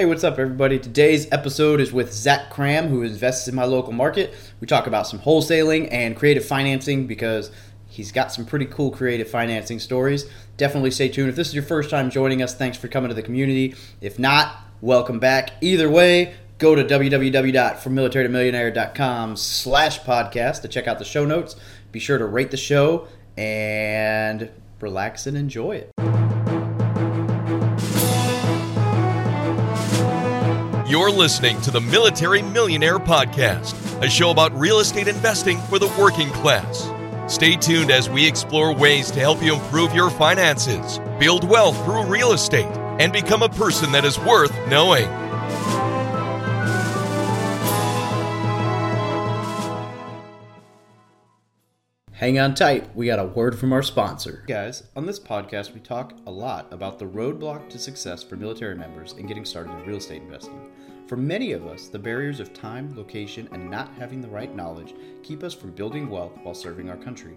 Hey, what's up, everybody? Today's episode is with Zack Kram, who invests in my local market. We talk about some wholesaling and creative financing because he's got some pretty cool creative financing stories. Definitely stay tuned. If this is your first time joining us, thanks for coming to the community. If not, welcome back. Either way, go to www.frommilitarytomillionaire.com slash podcast to check out the show notes. Be sure to rate the show and relax and enjoy it. You're listening to the Military Millionaire Podcast, a show about real estate investing for the working class. Stay tuned as we explore ways to help you improve your finances, build wealth through real estate, and become a person that is worth knowing. Hang on tight, we got a word from our sponsor. Guys, on this podcast, we talk a lot about the roadblock to success for military members in getting started in real estate investing. For many of us, the barriers of time, location, and not having the right knowledge keep us from building wealth while serving our country.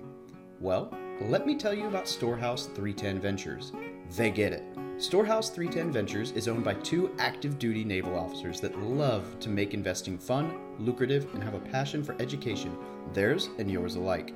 Well, let me tell you about Storehouse 310 Ventures. They get it. Storehouse 310 Ventures is owned by two active duty naval officers that love to make investing fun, lucrative, and have a passion for education, theirs and yours alike.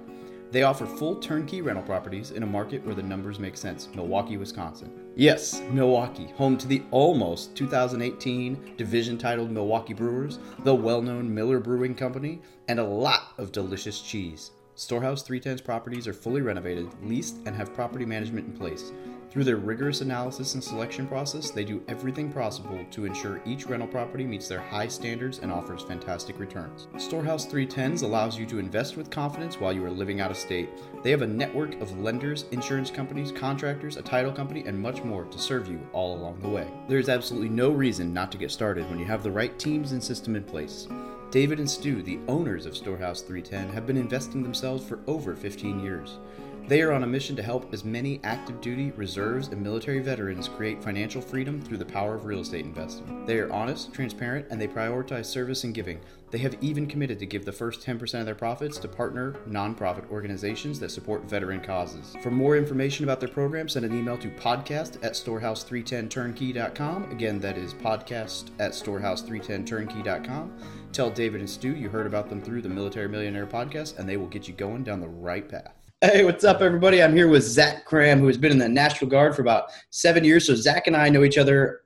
They offer full turnkey rental properties in a market where the numbers make sense Milwaukee, Wisconsin. Yes, Milwaukee, home to the almost 2018 division titled Milwaukee Brewers, the well known Miller Brewing Company, and a lot of delicious cheese. Storehouse 310's properties are fully renovated, leased, and have property management in place. Through their rigorous analysis and selection process, they do everything possible to ensure each rental property meets their high standards and offers fantastic returns. Storehouse 310s allows you to invest with confidence while you are living out of state. They have a network of lenders, insurance companies, contractors, a title company, and much more to serve you all along the way. There is absolutely no reason not to get started when you have the right teams and system in place. David and Stu, the owners of Storehouse 310, have been investing themselves for over 15 years. They are on a mission to help as many active duty, reserves, and military veterans create financial freedom through the power of real estate investing. They are honest, transparent, and they prioritize service and giving. They have even committed to give the first 10% of their profits to partner nonprofit organizations that support veteran causes. For more information about their program, send an email to podcast at storehouse310turnkey.com. Again, that is podcast at storehouse310turnkey.com. Tell David and Stu you heard about them through the Military Millionaire podcast, and they will get you going down the right path. Hey, what's up, everybody? I'm here with Zack Kram, who has been in the National Guard for about seven years. So, Zack and I know each other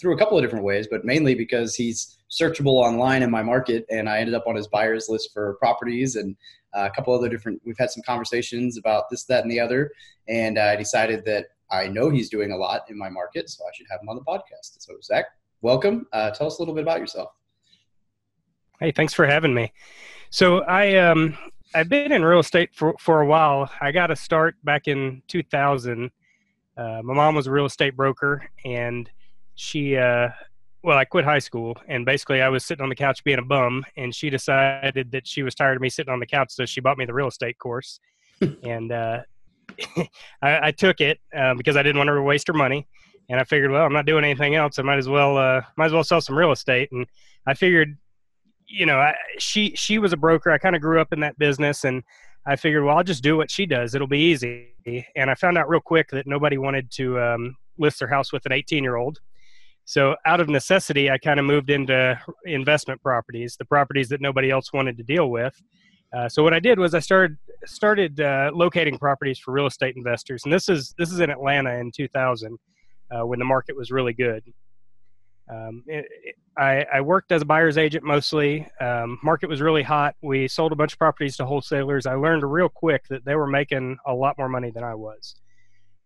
through a couple of different ways, but mainly because he's searchable online in my market, and I ended up on his buyers list for properties and uh, a couple other different. We've had some conversations about this, that, and the other, and I decided that I know he's doing a lot in my market, so I should have him on the podcast. So, Zack, welcome. Uh, tell us a little bit about yourself. Hey, thanks for having me. So I um, I've been in real estate for, for a while. I got a start back in 2000. Uh, my mom was a real estate broker, and she, uh, well, I quit high school, and basically I was sitting on the couch being a bum, and she decided that she was tired of me sitting on the couch, so she bought me the real estate course, and uh, I, I, took it uh, because I didn't want her to waste her money, and I figured, well, I'm not doing anything else, I might as well, uh, might as well sell some real estate, and I figured you know, I, she she was a broker. I kind of grew up in that business, and I figured, well, I'll just do what she does. It'll be easy. And I found out real quick that nobody wanted to um, list their house with an 18 year old. So out of necessity, I kind of moved into investment properties, the properties that nobody else wanted to deal with. Uh, so what I did was I started started uh, locating properties for real estate investors, and this is this is in Atlanta in 2000 uh, when the market was really good. Um, it, it, I, I, worked as a buyer's agent mostly. Um, market was really hot. We sold a bunch of properties to wholesalers. I learned real quick that they were making a lot more money than I was.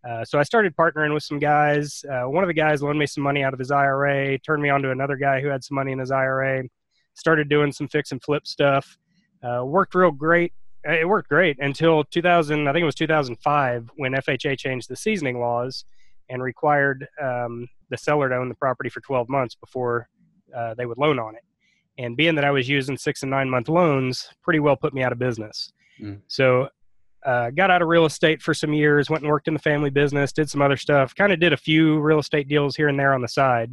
Uh, so I started partnering with some guys. Uh, one of the guys loaned me some money out of his IRA, turned me on to another guy who had some money in his IRA. Started doing some fix and flip stuff. Uh, worked real great. Uh, it worked great until 2000. I think it was 2005 when FHA changed the seasoning laws and required um, the seller to own the property for 12 months before uh, they would loan on it. And being that I was using six and nine month loans, pretty well put me out of business. Mm. So, uh, got out of real estate for some years, went and worked in the family business, did some other stuff, kind of did a few real estate deals here and there on the side,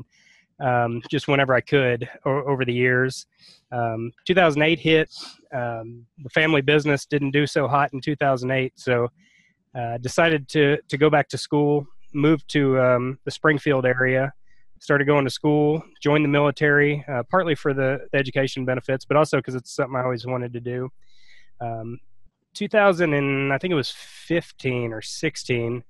um, just whenever I could o- over the years. Um, 2008 hit, um, the family business didn't do so hot in 2008, so uh, decided to to go back to school moved to um, the Springfield area, started going to school, joined the military, uh, partly for the, education benefits, but also because it's something I always wanted to do. Um, 2000 and I think it was 15 or 16.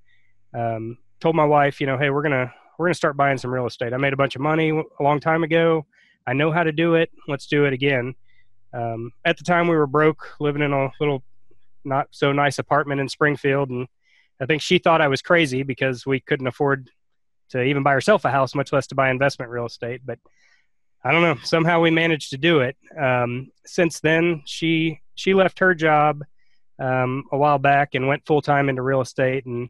Um, told my wife, you know, hey, we're gonna we're gonna start buying some real estate. I made a bunch of money a long time ago. I know how to do it. Let's do it again. Um, at the time, we were broke, living in a little not so nice apartment in Springfield, and I think she thought I was crazy because we couldn't afford to even buy herself a house, much less to buy investment real estate. But I don't know. Somehow we managed to do it. Um, since then, she she left her job um, a while back and went full time into real estate. And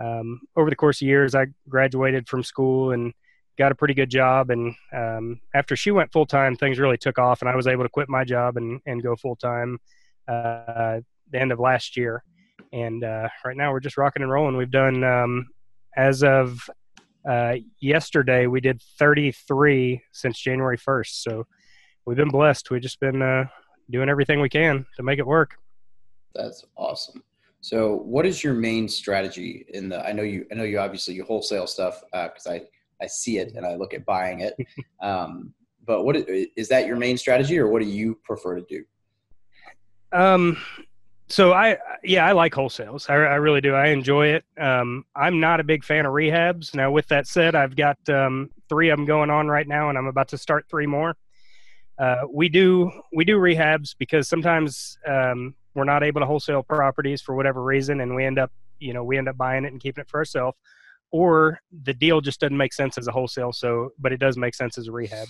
um, over the course of years, I graduated from school and got a pretty good job. And um, after she went full time, things really took off, and I was able to quit my job and and go full time uh, the end of last year. And uh, right now, we're just rocking and rolling. We've done um, as of uh, yesterday we did 33 since January 1st. So we've been blessed. We've just been uh, doing everything we can to make it work. That's awesome. So, what is your main strategy in the? I know you. I know you. Obviously, you wholesale stuff because uh, I I see it and I look at buying it. Um, but what is, is that your main strategy, or what do you prefer to do? Um, so I yeah I like wholesales. I, I really do. I enjoy it. Um, I'm not a big fan of rehabs. Now with that said, I've got um, three of them going on right now, and I'm about to start three more. Uh, we do we do rehabs because sometimes um, we're not able to wholesale properties for whatever reason, and we end up you know we end up buying it and keeping it for ourselves, or the deal just doesn't make sense as a wholesale. So, but it does make sense as a rehab.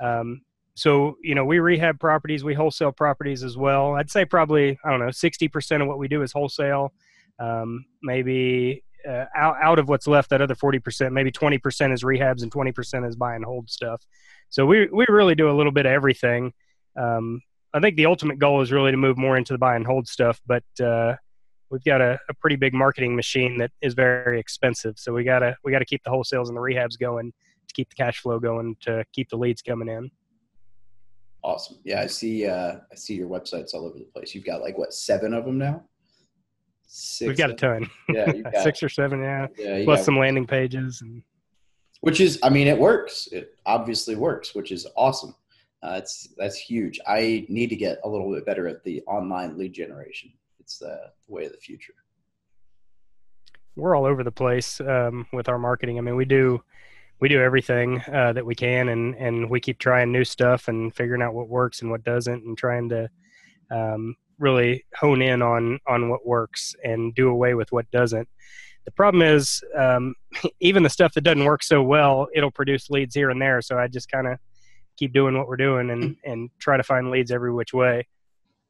Um, so you know we rehab properties we wholesale properties as well. I'd say probably i don't know 60% of what we do is wholesale. Um, maybe uh, out, out of what's left that other 40% maybe 20% is rehabs and 20% is buy and hold stuff. So we, we really do a little bit of everything. Um, i think the ultimate goal is really to move more into the buy and hold stuff but uh, we've got a, a, pretty big marketing machine that is very expensive. So we gotta we gotta keep the wholesales and the rehabs going to keep the cash flow going to keep the leads coming in Awesome. Yeah, I see. Uh, I see your websites all over the place. You've got like what seven of them now. Six We've got a ton. Yeah, got, six or seven. Yeah, yeah plus some landing pages and. Which is, I mean, it works. It obviously works, which is awesome. Uh, that's that's huge. I need to get a little bit better at the online lead generation. It's the way of the future. We're all over the place um, with our marketing. I mean, we do we do everything uh, that we can, and and we keep trying new stuff and figuring out what works and what doesn't, and trying to um, really hone in on on what works and do away with what doesn't. The problem is, um, even the stuff that doesn't work so well, it'll produce leads here and there. So I just kind of keep doing what we're doing and and try to find leads every which way.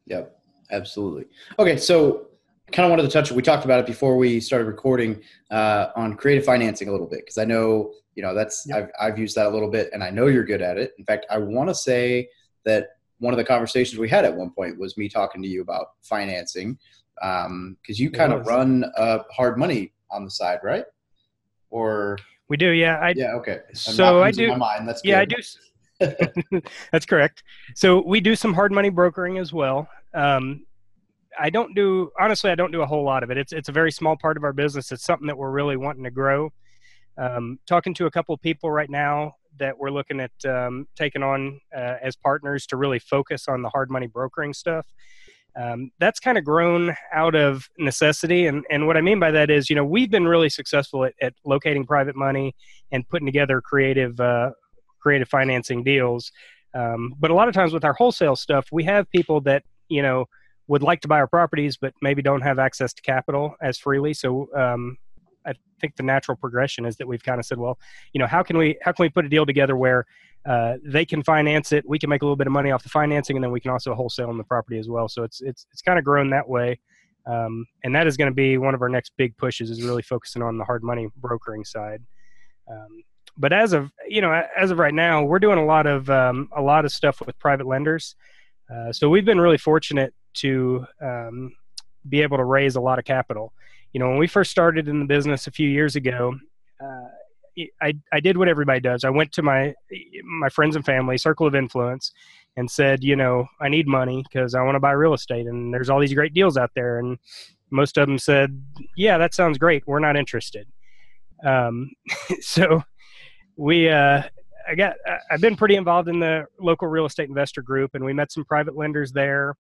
Yep, absolutely. Okay, so kind of wanted to touch. We talked about it before we started recording uh, on creative financing a little bit because I know you know that's yep. I've, I've used that a little bit and i know you're good at it in fact i want to say that one of the conversations we had at one point was me talking to you about financing because um, you kind of run uh, hard money on the side right or we do yeah I, yeah okay I'm so i do my mind. That's yeah good. i do that's correct so we do some hard money brokering as well um, I don't do honestly. I don't do a whole lot of it. It's it's a very small part of our business. It's something that we're really wanting to grow um, talking to a couple of people right now that we're looking at um, taking on uh, as partners to really focus on the hard money brokering stuff. Um, that's kind of grown out of necessity. And, and what I mean by that is, you know, we've been really successful at, at locating private money and putting together creative, uh, creative financing deals. Um, but a lot of times with our wholesale stuff, we have people that, you know, would like to buy our properties, but maybe don't have access to capital as freely. So um, I think the natural progression is that we've kind of said, well, you know, how can we how can we put a deal together where uh, they can finance it, we can make a little bit of money off the financing, and then we can also wholesale on the property as well. So it's it's it's kind of grown that way, um, and that is going to be one of our next big pushes is really focusing on the hard money brokering side. Um, but as of you know, as of right now, we're doing a lot of um, a lot of stuff with private lenders. Uh, so we've been really fortunate to um, be able to raise a lot of capital you know, when we first started in the business a few years ago, uh, I, I did what everybody does. I went to my my friends and family circle of influence and said, you know, I need money because I want to buy real estate, and there's all these great deals out there. And most of them said, yeah, that sounds great. We're not interested. Um, so we uh, I got I've been pretty involved in the local real estate investor group, and we met some private lenders there.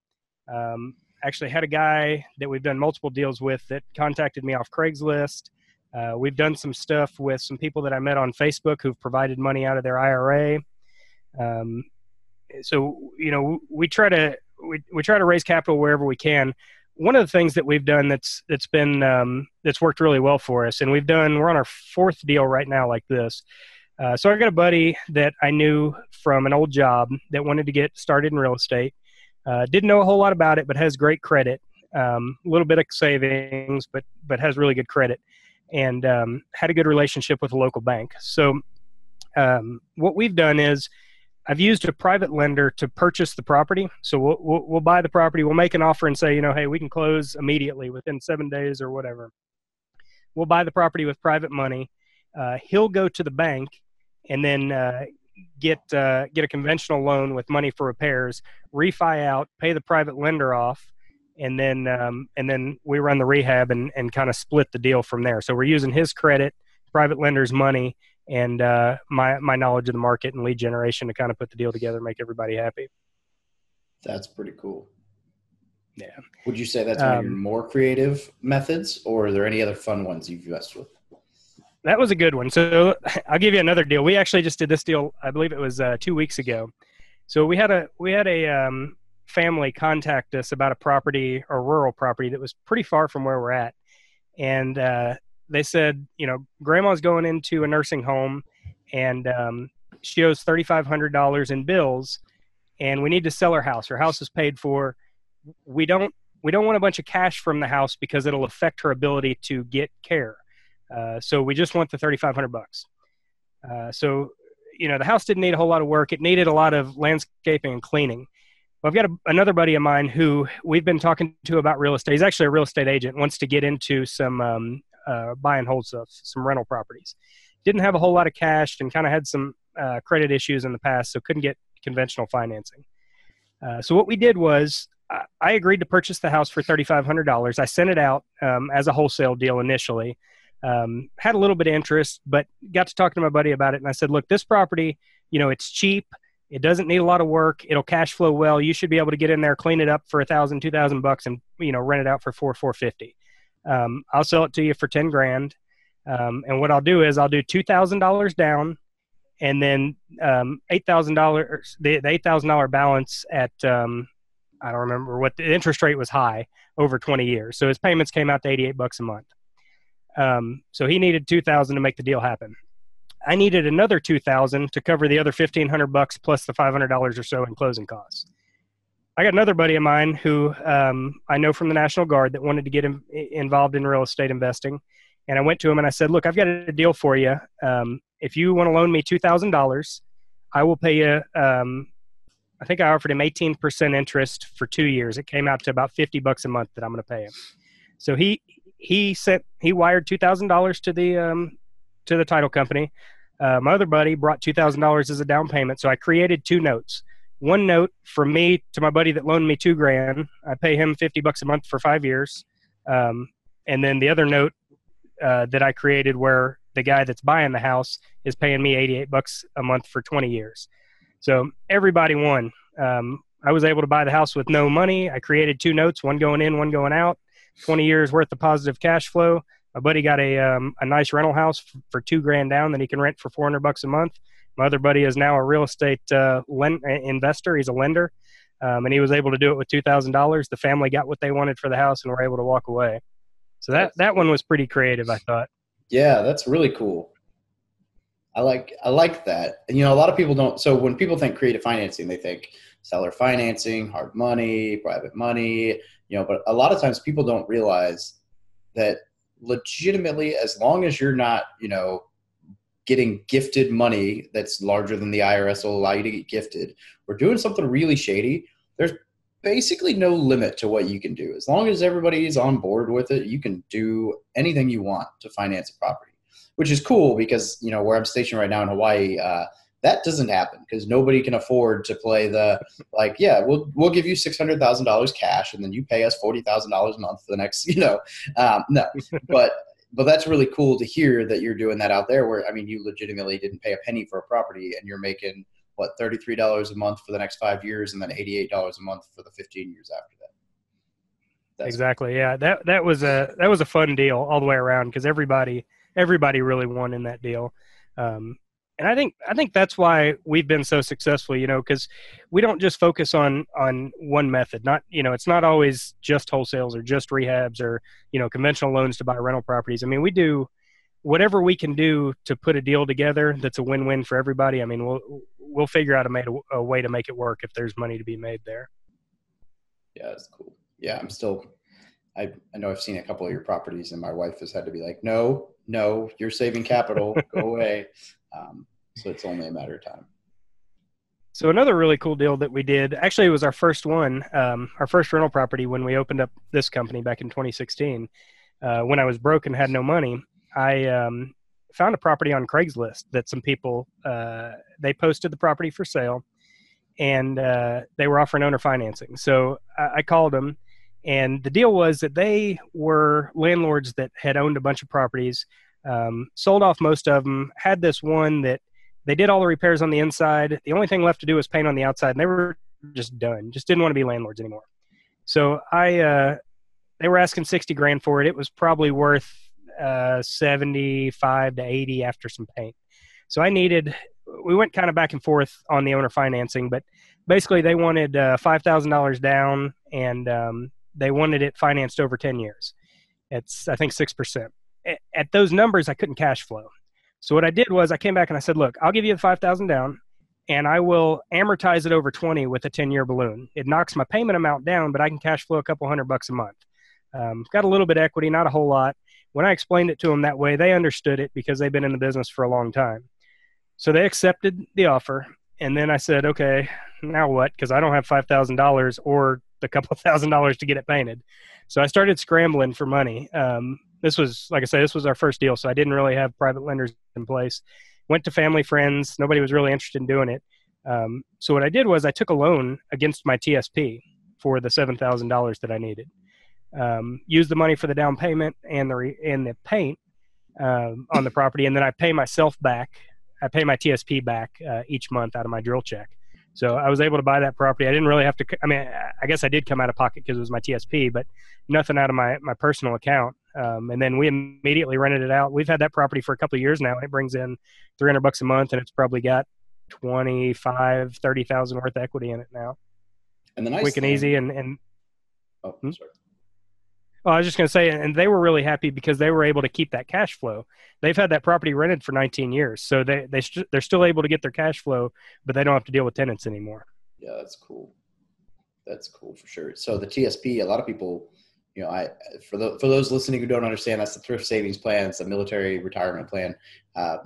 Um, actually, had a guy that we've done multiple deals with that contacted me off Craigslist. Uh, we've done some stuff with some people that I met on Facebook who've provided money out of their IRA. Um, so you know, we try to we, we try to raise capital wherever we can. One of the things that we've done that's that's been um, that's worked really well for us, and we've done we're on our fourth deal right now like this. Uh, so I got a buddy that I knew from an old job that wanted to get started in real estate. Uh, didn't know a whole lot about it, but has great credit. Um, a little bit of savings, but but has really good credit, and um, had a good relationship with a local bank. So um, what we've done is I've used a private lender to purchase the property. So we'll, we'll, we'll buy the property, we'll make an offer and say, you know, hey, we can close immediately within seven days or whatever. We'll buy the property with private money. Uh, he'll go to the bank and then uh, get uh, get a conventional loan with money for repairs, refi out, pay the private lender off, and then um, and then we run the rehab and, and kind of split the deal from there. So we're using his credit, private lender's money, and uh, my my knowledge of the market and lead generation to kind of put the deal together and make everybody happy. That's pretty cool. Yeah. Would you say that's one of your um, more creative methods, or are there any other fun ones you've messed with? That was a good one. So I'll give you another deal. We actually just did this deal. I believe it was uh, two weeks ago. So we had a we had a um, family contact us about a property or rural property that was pretty far from where we're at, and uh, they said, you know, grandma's going into a nursing home and um, she owes $3,500 in bills and we need to sell her house. Her house is paid for. We don't, we don't want a bunch of cash from the house because it'll affect her ability to get care. Uh, so we just want the 3,500 bucks. Uh, so, you know, the house didn't need a whole lot of work. It needed a lot of landscaping and cleaning. Well, I've got a, another buddy of mine who we've been talking to about real estate. He's actually a real estate agent, wants to get into some um, uh, buy and hold stuff, some rental properties. Didn't have a whole lot of cash and kind of had some uh, credit issues in the past, so couldn't get conventional financing. Uh, so what we did was I agreed to purchase the house for $3,500. I sent it out um, as a wholesale deal initially. Um, had a little bit of interest, but got to talking to my buddy about it. And I said, look, this property, you know, it's cheap. It doesn't need a lot of work. It'll cash flow well. You should be able to get in there, clean it up for a thousand, two thousand bucks, and you know, rent it out for four, four fifty. Um, I'll sell it to you for 10 grand. Um, and what I'll do is I'll do $2,000 down and then um, $8,000, the, the $8,000 balance at, um, I don't remember what the interest rate was high over 20 years. So his payments came out to 88 bucks a month. Um, so he needed 2000 to make the deal happen. I needed another 2000 to cover the other 1500 bucks plus the $500 or so in closing costs. I got another buddy of mine who um, I know from the National Guard that wanted to get him involved in real estate investing. And I went to him and I said, Look, I've got a deal for you. Um, if you want to loan me $2,000, I will pay you. Um, I think I offered him 18% interest for two years. It came out to about 50 bucks a month that I'm going to pay him. So he he sent he wired two thousand dollars to the um, to the title company. Uh, my other buddy brought two thousand dollars as a down payment. So I created two notes one note from me to my buddy that loaned me two grand. I pay him 50 bucks a month for five years. Um, and then the other note uh, that I created where the guy that's buying the house is paying me 88 bucks a month for 20 years. So everybody won. Um, I was able to buy the house with no money. I created two notes, one going in, one going out, 20 years worth of positive cash flow. My buddy got a, um, a nice rental house for, two grand down that he can rent for 400 bucks a month. My other buddy is now a real estate uh, lend- investor. He's a lender, um, and he was able to do it with two thousand dollars. The family got what they wanted for the house and were able to walk away. So that that one was pretty creative, I thought. Yeah, that's really cool. I like I like that. And you know, a lot of people don't. So when people think creative financing, they think seller financing, hard money, private money. You know, but a lot of times people don't realize that legitimately, as long as you're not, you know, getting gifted money that's larger than the IRS will allow you to get gifted, or doing something really shady, there's basically no limit to what you can do. As long as everybody is on board with it, you can do anything you want to finance a property, which is cool because, you know, where I'm stationed right now in Hawaii, uh, that doesn't happen because nobody can afford to play the like yeah we'll we'll give you six hundred thousand dollars cash and then you pay us forty thousand dollars a month for the next you know um, no but but that's really cool to hear that you're doing that out there. Where I mean, you legitimately didn't pay a penny for a property, and you're making what thirty three dollars a month for the next five years, and then eighty eight dollars a month for the fifteen years after that. That's exactly. Yeah, that that was a that was a fun deal all the way around because everybody everybody really won in that deal. Um, and I think I think that's why we've been so successful, you know, because we don't just focus on on one method. Not you know, it's not always just wholesales or just rehabs or you know conventional loans to buy rental properties. I mean, we do whatever we can do to put a deal together that's a win-win for everybody. I mean, we'll we'll figure out a, made, a way to make it work if there's money to be made there. Yeah, that's cool. Yeah, I'm still. I I know I've seen a couple of your properties, and my wife has had to be like, no, no, you're saving capital. Go away. Um, so it's only a matter of time. So another really cool deal that we did, actually, it was our first one, um, our first rental property when we opened up this company back in 2016. Uh, when I was broke and had no money, I um, found a property on Craigslist that some people uh, they posted the property for sale, and uh, they were offering owner financing. So I, I called them, and the deal was that they were landlords that had owned a bunch of properties um, sold off most of them. Had this one that they did all the repairs on the inside. The only thing left to do was paint on the outside, and they were just done. Just didn't want to be landlords anymore. So I, uh, they were asking sixty grand for it. It was probably worth uh, seventy-five to eighty after some paint. So I needed. We went kind of back and forth on the owner financing, but basically they wanted uh, five thousand dollars down, and um, they wanted it financed over ten years. It's I think six percent at those numbers, I couldn't cash flow. So what I did was I came back and I said, look, I'll give you the 5,000 down and I will amortize it over 20 with a 10 year balloon. It knocks my payment amount down, but I can cash flow a couple hundred bucks a month. Um, got a little bit equity, not a whole lot. When I explained it to them that way, they understood it because they've been in the business for a long time. So they accepted the offer. And then I said, okay, now what? Because I don't have $5,000 or the couple thousand dollars to get it painted. So I started scrambling for money. Um, this was like I said, this was our first deal, so I didn't really have private lenders in place. Went to family friends. Nobody was really interested in doing it. Um, so what I did was I took a loan against my TSP for the seven thousand dollars that I needed. Um, used the money for the down payment and the re- and the paint um, on the property, and then I pay myself back. I pay my TSP back uh, each month out of my drill check. So I was able to buy that property. I didn't really have to. I mean, I guess I did come out of pocket because it was my TSP, but nothing out of my my personal account. Um, and then we immediately rented it out. We've had that property for a couple of years now, and it brings in 300 bucks a month, and it's probably got 25, 30,000 worth of equity in it now. And the nice quick and easy, and and oh, hmm? sorry. Well, I was just going to say, and they were really happy because they were able to keep that cash flow. They've had that property rented for 19 years, so they they st- they're still able to get their cash flow, but they don't have to deal with tenants anymore. Yeah, that's cool. That's cool for sure. So the TSP, a lot of people, you know, I for the for those listening who don't understand, that's the thrift savings plan. It's a military retirement plan. Um,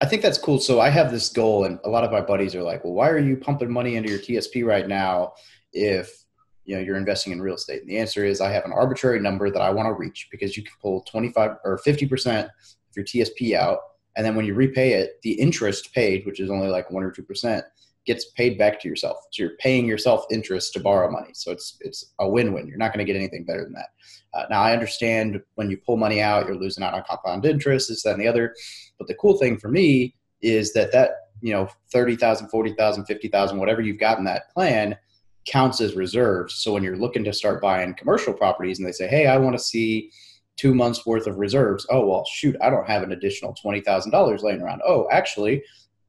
I think that's cool. So I have this goal, and a lot of my buddies are like, "Well, why are you pumping money into your TSP right now if you know you're investing in real estate. And the answer is i have an arbitrary number that i want to reach because you can pull 25 or 50% of your tsp out. And then when you repay it the interest paid which is only like 1 or 2% gets paid back to yourself. So you're paying yourself interest to borrow money. So it's it's a win-win. You're not going to get anything better than that. Uh, now i understand when you pull money out you're losing out on compound interest this that and the other. But the cool thing for me is that that you know 30000 40000 50000 whatever you've got in that plan counts as reserves. So when you're looking to start buying commercial properties and they say, hey, I want to see two months worth of reserves. Oh, well, shoot, I don't have an additional $20,000 laying around. Oh, actually,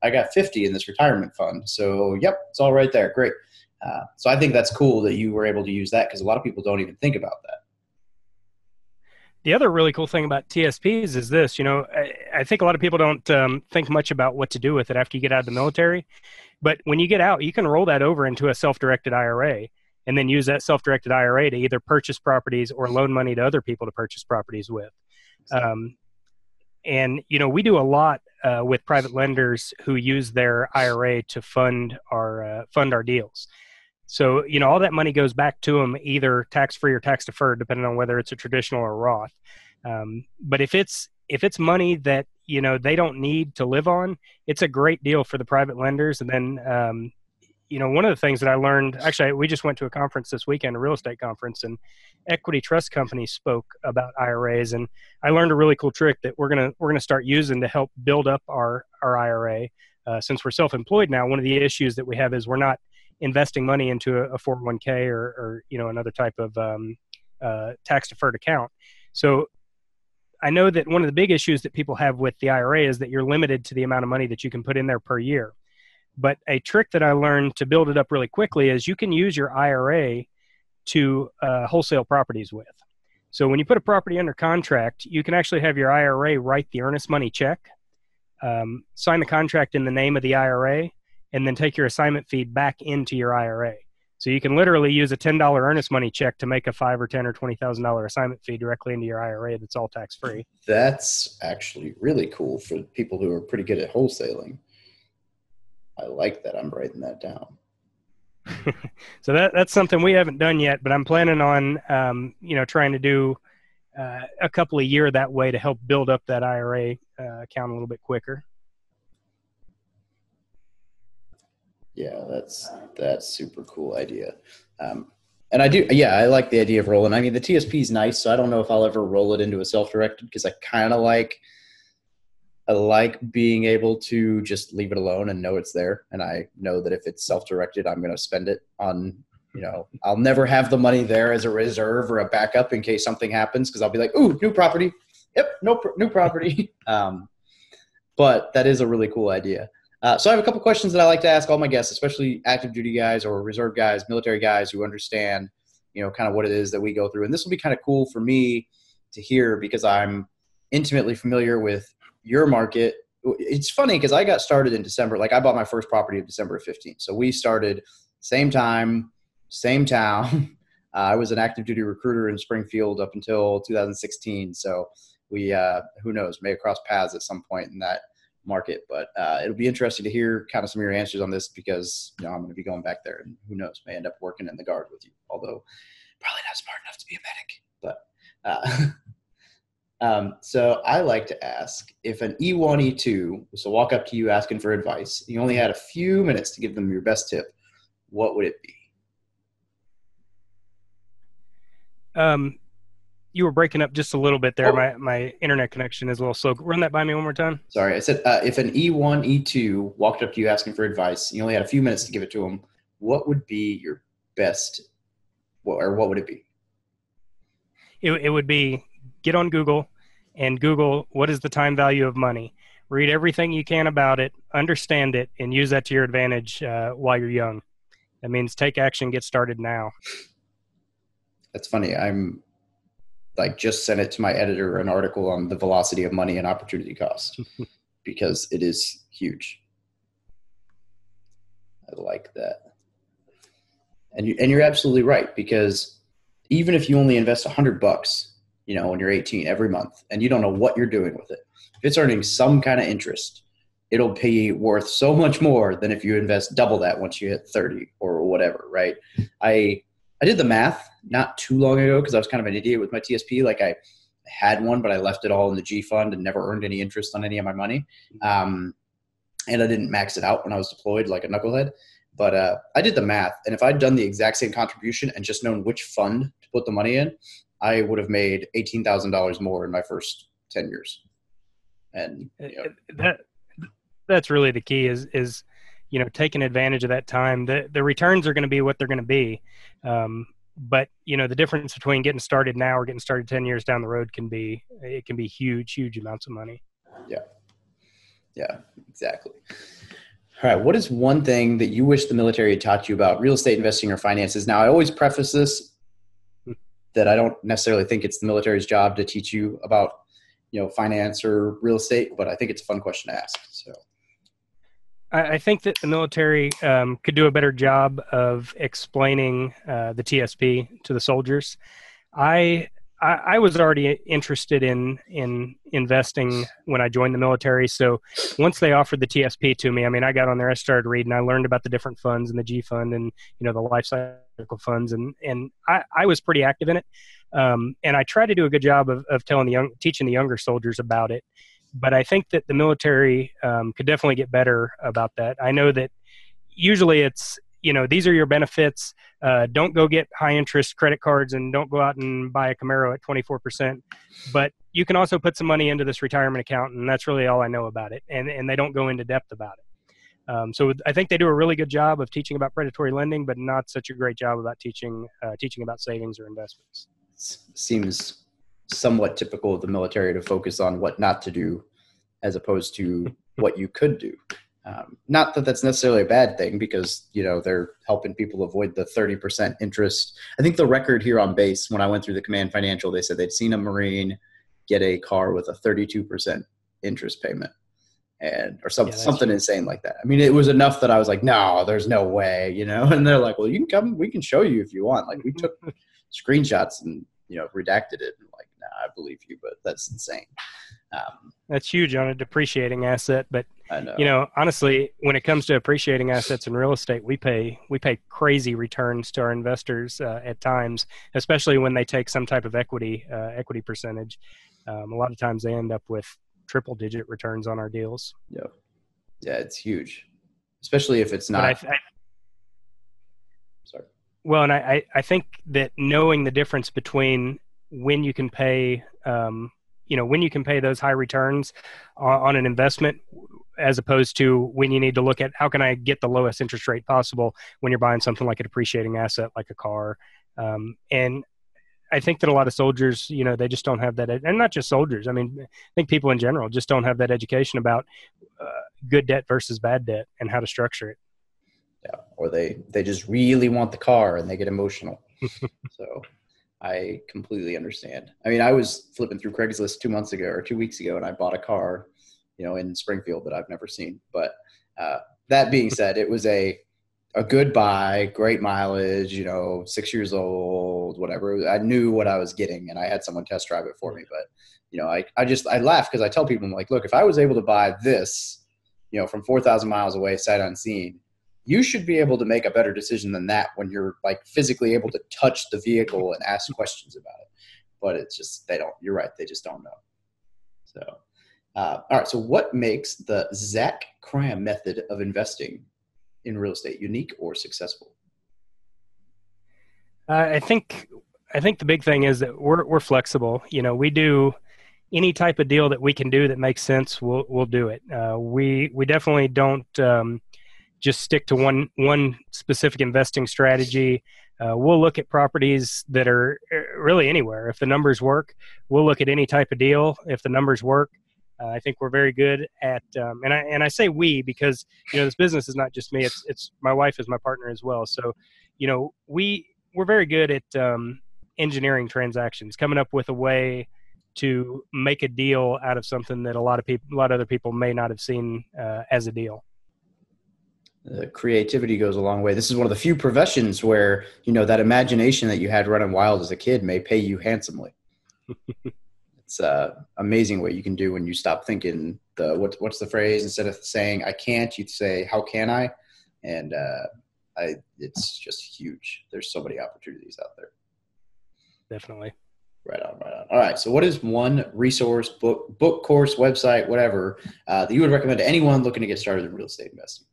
I got 50 in this retirement fund. So, yep, it's all right there. Great. Uh, so I think that's cool that you were able to use that because a lot of people don't even think about that. The other really cool thing about TSPs is this, you know, I, I think a lot of people don't um, think much about what to do with it after you get out of the military. But when you get out, you can roll that over into a self-directed IRA and then use that self-directed IRA to either purchase properties or loan money to other people to purchase properties with. Um, and you know, we do a lot uh, with private lenders who use their IRA to fund our uh, fund our deals. So you know, all that money goes back to them either tax free or tax deferred, depending on whether it's a traditional or Roth. Um, but if it's if it's money that you know they don't need to live on, it's a great deal for the private lenders. And then um, you know, one of the things that I learned actually, we just went to a conference this weekend, a real estate conference, and equity trust companies spoke about IRAs, and I learned a really cool trick that we're gonna we're gonna start using to help build up our our IRA. Uh, since we're self-employed now, one of the issues that we have is we're not investing money into a, a 401k or, or you know another type of um, uh, tax deferred account. So I know that one of the big issues that people have with the IRA is that you're limited to the amount of money that you can put in there per year. But a trick that I learned to build it up really quickly is you can use your IRA to uh, wholesale properties with. So when you put a property under contract, you can actually have your IRA write the earnest money check, um, sign the contract in the name of the IRA, and then take your assignment fee back into your IRA. So you can literally use a ten dollar earnest money check to make a five or ten or twenty thousand dollar assignment fee directly into your IRA. That's all tax free. That's actually really cool for people who are pretty good at wholesaling. I like that. I'm writing that down. so that that's something we haven't done yet, but I'm planning on um, you know trying to do uh, a couple of year that way to help build up that IRA uh, account a little bit quicker. Yeah, that's that's super cool idea. Um, and I do, yeah, I like the idea of rolling. I mean, the TSP is nice, so I don't know if I'll ever roll it into a self-directed because I kind of like I like being able to just leave it alone and know it's there. And I know that if it's self-directed, I'm going to spend it on, you know, I'll never have the money there as a reserve or a backup in case something happens. Cause I'll be like, Ooh, new property. Yep. No new property. um, but that is a really cool idea. Uh, so I have a couple questions that I like to ask all my guests, especially active duty guys or reserve guys, military guys who understand, you know, kind of what it is that we go through. And this will be kind of cool for me to hear because I'm intimately familiar with your market. It's funny because i got started in december like i bought my first property of december 15th so we started same time same town. Uh, i was an active duty recruiter in springfield up until 2016 so we uh, who knows may have crossed paths at some point in that market but uh, it'll be interesting to hear kind of some of your answers on this because you know i'm going to be going back there and who knows may end up working in the guard with you although probably not smart enough to be a medic but uh, Um, so I like to ask if an E1, E2 was to walk up to you asking for advice, you only had a few minutes to give them your best tip, what would it be? Um, you were breaking up just a little bit there. Oh. My my internet connection is a little slow. Run that by me one more time. Sorry, I said uh, if an E1, E2 walked up to you asking for advice, you only had a few minutes to give it to them. What would be your best, or what would it be? It, it would be get on Google and Google what is the time value of money. Read everything you can about it, understand it, and use that to your advantage uh, while you're young. That means take action, get started now. That's funny. I'm like just sent it to my editor an article on the velocity of money and opportunity cost because it is huge. I like that. And you and you're absolutely right because even if you only invest a hundred bucks, you know, when you're 18 every month and you don't know what you're doing with it. If it's earning some kind of interest, it'll be worth so much more than if you invest double that once you hit 30 or whatever, right? I I did the math not too long ago because I was kind of an idiot with my TSP. Like I had one, but I left it all in the G fund and never earned any interest on any of my money. Um, and I didn't max it out when I was deployed like a knucklehead. But uh, I did the math, and if I'd done the exact same contribution and just known which fund to put the money in, I would have made eighteen thousand dollars more in my first ten years. And you know, that that's really the key is is you know taking advantage of that time. The the returns are going to be what they're going to be. Um, but you know the difference between getting started now or getting started 10 years down the road can be it can be huge huge amounts of money. Yeah. Yeah exactly. All right what is one thing that you wish the military had taught you about real estate investing or finances? Now i always preface this hmm. that I don't necessarily think it's the military's job to teach you about, you know, finance or real estate, but I think it's a fun question to ask. So. I think that the military um, could do a better job of explaining uh, the TSP to the soldiers. I, I, I was already interested in in investing when I joined the military. So once they offered the TSP to me, I mean, I got on there, I started reading, I learned about the different funds and the G fund and you know the life cycle funds, and and I, I was pretty active in it. Um, and I try to do a good job of, of telling the young, teaching the younger soldiers about it. But I think that the military um, could definitely get better about that. I know that usually it's you know these are your benefits uh, don't go get high interest credit cards and don't go out and buy a camaro at 24% but you can also put some money into this retirement account and that's really all i know about it and, and they don't go into depth about it um, so i think they do a really good job of teaching about predatory lending but not such a great job about teaching uh, teaching about savings or investments seems somewhat typical of the military to focus on what not to do as opposed to what you could do um, not that that's necessarily a bad thing because you know they're helping people avoid the 30% interest. I think the record here on base when I went through the command financial, they said they'd seen a Marine get a car with a 32% interest payment and or something yeah, something true. insane like that. I mean, it was enough that I was like, no, there's no way, you know. And they're like, well, you can come, we can show you if you want. Like we took screenshots and you know redacted it. And like, nah, I believe you, but that's insane. Um, That's huge on a depreciating asset, but know. you know, honestly, when it comes to appreciating assets in real estate, we pay we pay crazy returns to our investors uh, at times, especially when they take some type of equity uh, equity percentage. Um, a lot of times, they end up with triple digit returns on our deals. Yeah, yeah, it's huge, especially if it's not. I, I, sorry. Well, and I, I think that knowing the difference between when you can pay um, you know when you can pay those high returns on, on, an investment as opposed to when you need to look at how can i get the lowest interest rate possible when you're buying something like a depreciating asset like a car. Um, and i think that a lot of soldiers you know they just don't have that and not just soldiers i mean i think people in general just don't have that education about uh, good debt versus bad debt and how to structure it. Yeah or they they just really want the car and they get emotional. So I completely understand. I mean, I was flipping through Craigslist two months ago or two weeks ago, and I bought a car, you know, in Springfield that I've never seen. But uh, that being said, it was a a good buy, great mileage, you know, six years old, whatever. I knew what I was getting, and I had someone test drive it for me. But you know, I I just I laugh because I tell people I'm like, look, if I was able to buy this, you know, from four thousand miles away, sight unseen, you should be able to make a better decision than that when you're like physically able to touch the vehicle and ask questions about it. But it's just they don't. You're right. They just don't know. So, uh, all right. So, what makes the Zack Kram method of investing in real estate unique or successful? Uh, I think I think the big thing is that we're we're flexible. You know, we do any type of deal that we can do that makes sense. We'll we'll do it. Uh, we we definitely don't. Um, just stick to one one specific investing strategy. Uh, we'll look at properties that are uh, really anywhere. If the numbers work, we'll look at any type of deal. If the numbers work, uh, I think we're very good at. Um, and I and I say we because you know this business is not just me. It's it's my wife is my partner as well. So, you know we we're very good at um, engineering transactions, coming up with a way to make a deal out of something that a lot of people, a lot of other people may not have seen uh, as a deal uh, creativity goes a long way. This is one of the few professions where you know that imagination that you had running wild as a kid may pay you handsomely. it's uh, amazing what you can do when you stop thinking the what, what's the phrase instead of saying I can't, you say how can I, and uh, I it's just huge. There's so many opportunities out there. Definitely. Right on, right on. All right. So, what is one resource, book, book course, website, whatever, uh, that you would recommend to anyone looking to get started in real estate investing?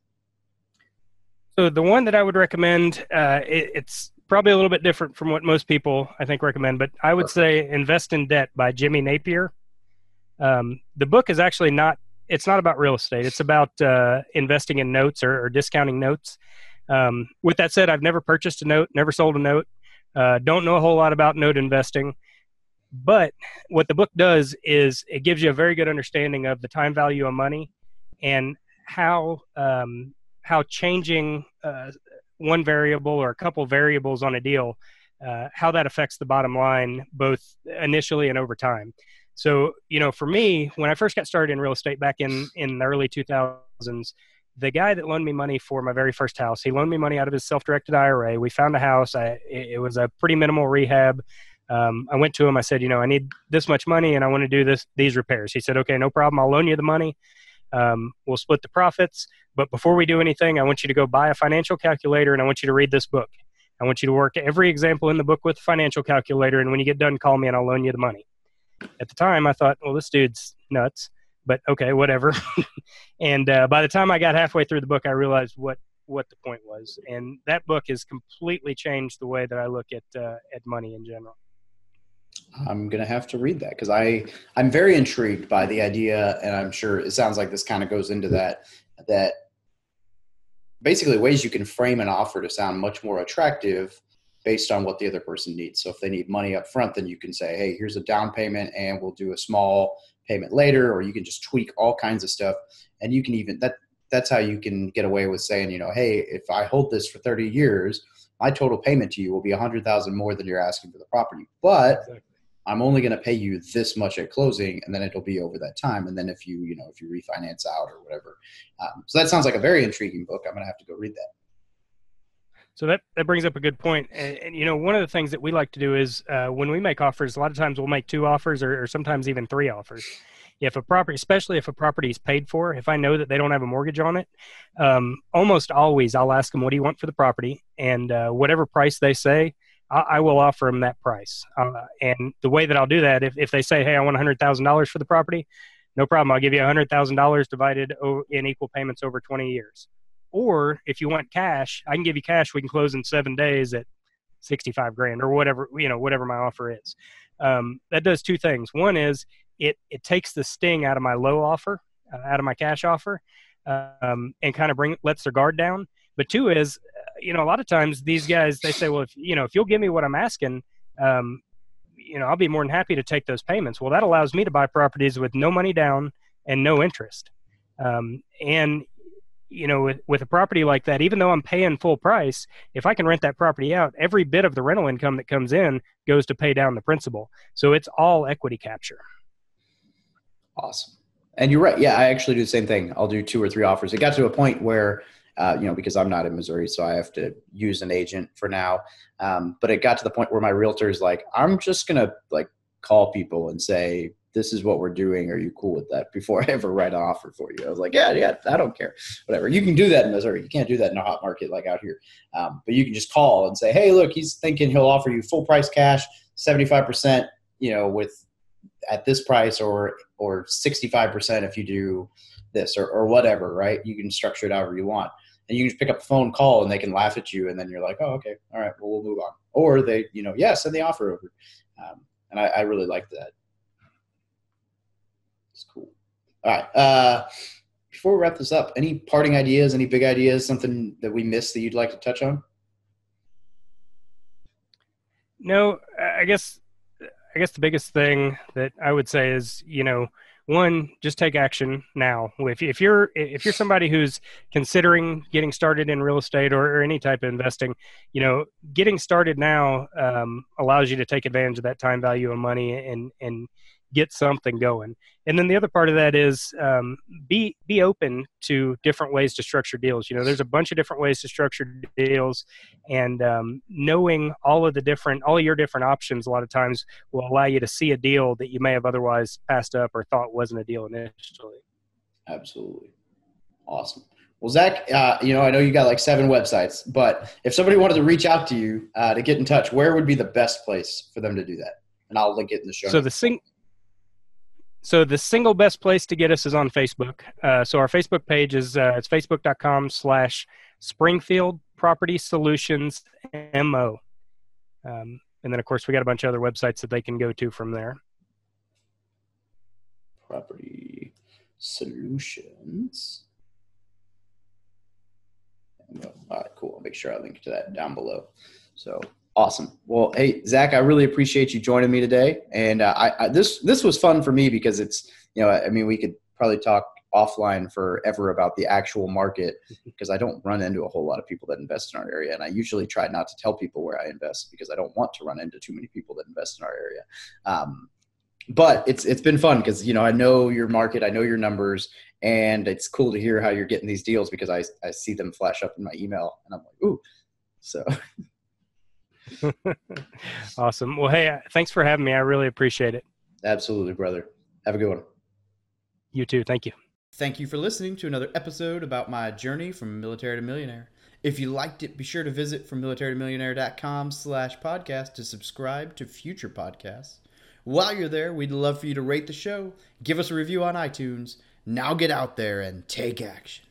So the one that I would recommend, uh, it, it's probably a little bit different from what most people I think recommend, but I would say "Invest in Debt" by Jimmy Napier. Um, the book is actually not. It's not about real estate. It's about uh, investing in notes or, or discounting notes. Um, with that said, I've never purchased a note, never sold a note. Uh, don't know a whole lot about note investing. But what the book does is it gives you a very good understanding of the time value of money and how um, how changing uh, one variable or a couple variables on a deal, uh, how that affects the bottom line, both initially and over time. So, you know, for me, when I first got started in real estate back in in the early 2000s, the guy that loaned me money for my very first house, he loaned me money out of his self-directed IRA. We found a house. I, it was a pretty minimal rehab. Um, I went to him. I said, you know, I need this much money, and I want to do this these repairs. He said, okay, no problem. I'll loan you the money. Um, we'll split the profits. But before we do anything, I want you to go buy a financial calculator and I want you to read this book. I want you to work every example in the book with a financial calculator. And when you get done, call me and I'll loan you the money. At the time, I thought, well, this dude's nuts, but okay, whatever. and uh, by the time I got halfway through the book, I realized what what the point was. And that book has completely changed the way that I look at uh, at money in general. I'm gonna have to read that because I I'm very intrigued by the idea, and I'm sure it sounds like this kind of goes into that that basically ways you can frame an offer to sound much more attractive based on what the other person needs. So if they need money up front, then you can say, hey, here's a down payment, and we'll do a small payment later, or you can just tweak all kinds of stuff, and you can even that that's how you can get away with saying, you know, hey, if I hold this for 30 years my total payment to you will be a hundred thousand more than you're asking for the property. But exactly. I'm only going to pay you this much at closing, and then it'll be over that time. And then if you, you know, if you refinance out or whatever, um, so that sounds like a very intriguing book. I'm going to have to go read that. So that, that brings up a good point. And, and, you know, one of the things that we like to do is uh, when we make offers, a lot of times we'll make two offers or, or sometimes even three offers if a property, especially if a property is paid for, if I know that they don't have a mortgage on it, um, almost always I'll ask them, "What do you want for the property?" And uh, whatever price they say, I, I, will offer them that price. Uh, and the way that I'll do that, if if they say, "Hey, I want hundred thousand dollars for the property," no problem. I'll give you hundred thousand dollars divided in equal payments over twenty years. Or if you want cash, I can give you cash. We can close in seven days at sixty-five grand or whatever you know, whatever my offer is. Um, that does two things. One is it it takes the sting out of my low offer, uh, out of my cash offer, um, and kind of bring lets their guard down. But two is, uh, you know, a lot of times these guys they say, well, if you know, if you'll give me what I'm asking, um, you know, I'll be more than happy to take those payments. Well, that allows me to buy properties with no money down and no interest. Um, and you know, with, with a property like that, even though I'm paying full price, if I can rent that property out, every bit of the rental income that comes in goes to pay down the principal. So it's all equity capture. Awesome. And you're right. Yeah, I actually do the same thing. I'll do two or three offers. It got to a point where, uh, you know, because I'm not in Missouri, so I have to use an agent for now. Um, but it got to the point where my realtor is like, I'm just gonna like call people and say, this is what we're doing. Are you cool with that? Before I ever write an offer for you, I was like, yeah, yeah, I don't care. Whatever. You can do that in Missouri. You can't do that in a hot market like out here. Um, but you can just call and say, hey, look, he's thinking he'll offer you full price cash, 75%, you know, with at this price or or 65% if you do this or, or whatever right? You can structure it however you want. And you can just pick up the phone call and they can laugh at you and then you're like oh okay. All right. Well we'll move on. Or they you know yeah send the offer over. Um, and I, I, really like that. It's cool. All right uh, before we wrap this up any parting ideas any big ideas something that we missed that you'd like to touch on? No i guess I guess the biggest thing that I would say is, you know, one, just take action now. If, if you're if you're somebody who's considering getting started in real estate or, or any type of investing, you know, getting started now um, allows you to take advantage of that time value of money and and get something going. And then the other part of that is um, be be open to different ways to structure deals. You know, there's a bunch of different ways to structure deals, and um, knowing all of the different all your different options a lot of times will allow you to see a deal that you may have otherwise passed up or thought wasn't a deal initially. Absolutely, awesome. Well, Zack, uh, you know, I know you got like seven websites, but if somebody wanted to reach out to you uh, to get in touch, where would be the best place for them to do that? And I'll link it in the show. So the sing- so the single best place to get us is on Facebook. Uh, so our Facebook page is uh, it's facebook.com slash Springfield Property Solutions MO. Um, and then of course we got a bunch of other websites that they can go to from there. Property Solutions. All right, cool. I'll make sure I link to that down below. So Awesome. Well, hey Zack, I really appreciate you joining me today, and uh, I, I, this this was fun for me because it's you know I mean we could probably talk offline forever about the actual market because I don't run into a whole lot of people that invest in our area, and I usually try not to tell people where I invest because I don't want to run into too many people that invest in our area. Um, but it's it's been fun because you know I know your market, I know your numbers, and it's cool to hear how you're getting these deals because I I see them flash up in my email, and I'm like, ooh, so. awesome. Well, hey, uh, thanks for having me. I really appreciate it. Absolutely, brother. Have a good one. You too. Thank you. Thank you for listening to another episode about my journey from military to millionaire. If you liked it, be sure to visit frommilitarytomillionaire.com slash podcast to subscribe to future podcasts. While you're there, we'd love for you to rate the show, give us a review on iTunes. Now get out there and take action.